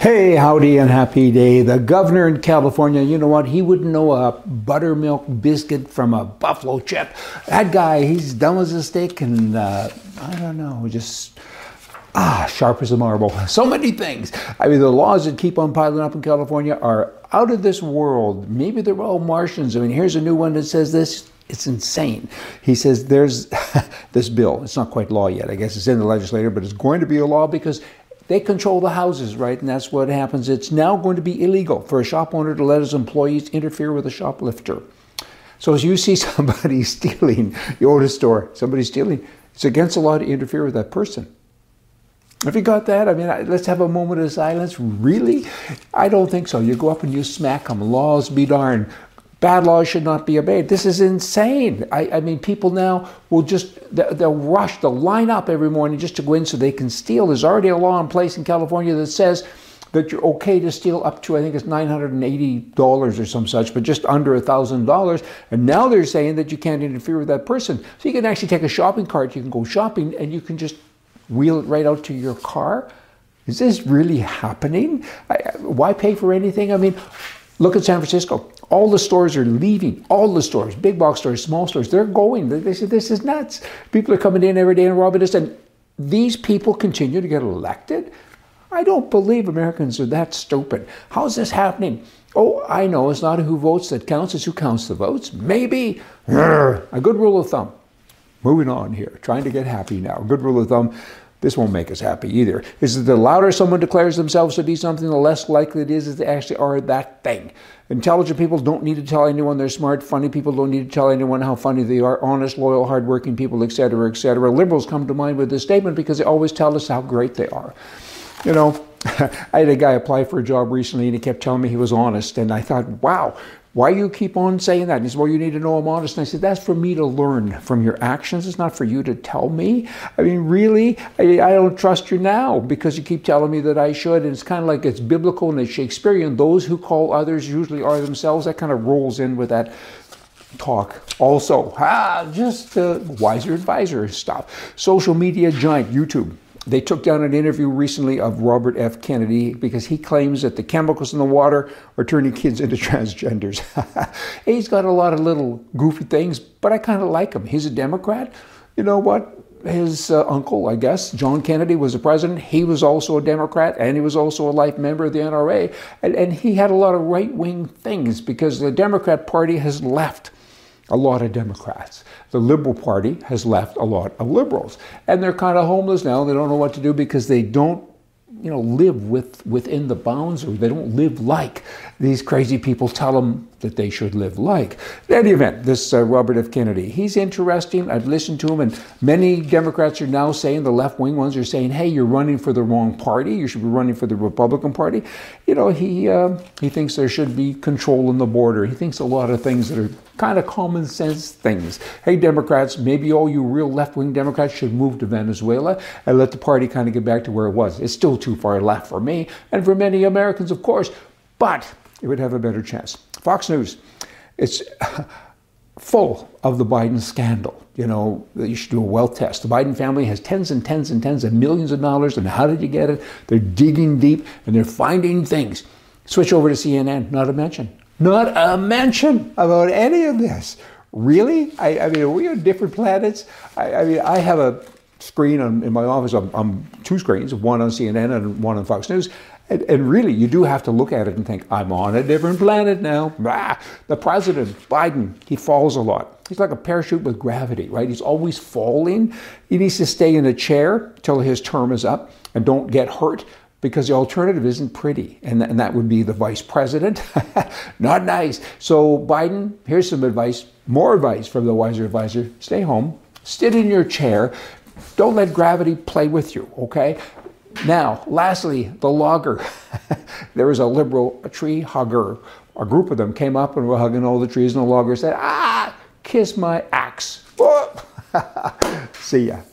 Hey, howdy and happy day. The governor in California, you know what? He wouldn't know a buttermilk biscuit from a buffalo chip. That guy, he's dumb as a stick and uh, I don't know, just ah, sharp as a marble. So many things. I mean, the laws that keep on piling up in California are out of this world. Maybe they're all Martians. I mean, here's a new one that says this. It's insane. He says there's this bill. It's not quite law yet. I guess it's in the legislature, but it's going to be a law because they control the houses, right? And that's what happens. It's now going to be illegal for a shop owner to let his employees interfere with a shoplifter. So as you see somebody stealing, you to a store, somebody stealing, it's against the law to interfere with that person. Have you got that? I mean, let's have a moment of silence. Really? I don't think so. You go up and you smack them. Laws be darned. Bad laws should not be obeyed. This is insane. I, I mean, people now will just, they'll rush, they'll line up every morning just to go in so they can steal. There's already a law in place in California that says that you're okay to steal up to, I think it's $980 or some such, but just under $1,000. And now they're saying that you can't interfere with that person. So you can actually take a shopping cart, you can go shopping, and you can just wheel it right out to your car. Is this really happening? I, why pay for anything? I mean, look at San Francisco. All the stores are leaving. All the stores, big box stores, small stores, they're going. They say this is nuts. People are coming in every day and robbing us, and these people continue to get elected. I don't believe Americans are that stupid. How is this happening? Oh, I know. It's not who votes that counts, it's who counts the votes. Maybe. A good rule of thumb. Moving on here, trying to get happy now. Good rule of thumb this won't make us happy either. Is that the louder someone declares themselves to be something, the less likely it is that they actually are that thing. Intelligent people don't need to tell anyone they're smart. Funny people don't need to tell anyone how funny they are. Honest, loyal, hardworking people, etc., etc. Liberals come to mind with this statement because they always tell us how great they are. You know, I had a guy apply for a job recently and he kept telling me he was honest. And I thought, wow, why you keep on saying that? And he said, Well, you need to know I'm honest. And I said, That's for me to learn from your actions. It's not for you to tell me. I mean, really? I, I don't trust you now because you keep telling me that I should. And it's kind of like it's biblical and it's Shakespearean. Those who call others usually are themselves. That kind of rolls in with that talk. Also, ah, just uh, wiser advisor stuff. Social media giant, YouTube. They took down an interview recently of Robert F. Kennedy because he claims that the chemicals in the water are turning kids into transgenders. He's got a lot of little goofy things, but I kind of like him. He's a Democrat. You know what? His uh, uncle, I guess, John Kennedy, was the president. He was also a Democrat and he was also a life member of the NRA. And, and he had a lot of right wing things because the Democrat Party has left a lot of Democrats. The Liberal Party has left a lot of liberals. And they're kind of homeless now. They don't know what to do because they don't you know, live with, within the bounds or they don't live like these crazy people tell them that they should live like. In any event, this uh, Robert F. Kennedy, he's interesting. I've listened to him, and many Democrats are now saying, the left wing ones are saying, hey, you're running for the wrong party. You should be running for the Republican Party. You know, he, uh, he thinks there should be control in the border. He thinks a lot of things that are kind of common sense things. Hey, Democrats, maybe all you real left wing Democrats should move to Venezuela and let the party kind of get back to where it was. It's still too far left for me and for many Americans, of course, but it would have a better chance. Fox News, it's full of the Biden scandal. You know, you should do a wealth test. The Biden family has tens and tens and tens of millions of dollars, and how did you get it? They're digging deep and they're finding things. Switch over to CNN, not a mention. Not a mention about any of this. Really? I, I mean, are we on different planets? I, I mean, I have a screen on, in my office. I'm, I'm, two screens, one on CNN and one on Fox News. And, and, really, you do have to look at it and think, I'm on a different planet now. Ah, the president, Biden, he falls a lot. He's like a parachute with gravity, right? He's always falling. He needs to stay in a chair till his term is up and don't get hurt because the alternative isn't pretty, and, and that would be the vice president. Not nice. So, Biden, here's some advice, more advice from the wiser advisor stay home, sit in your chair, don't let gravity play with you, okay? Now, lastly, the logger. there was a liberal a tree hugger. A group of them came up and were hugging all the trees, and the logger said, Ah, kiss my axe. See ya.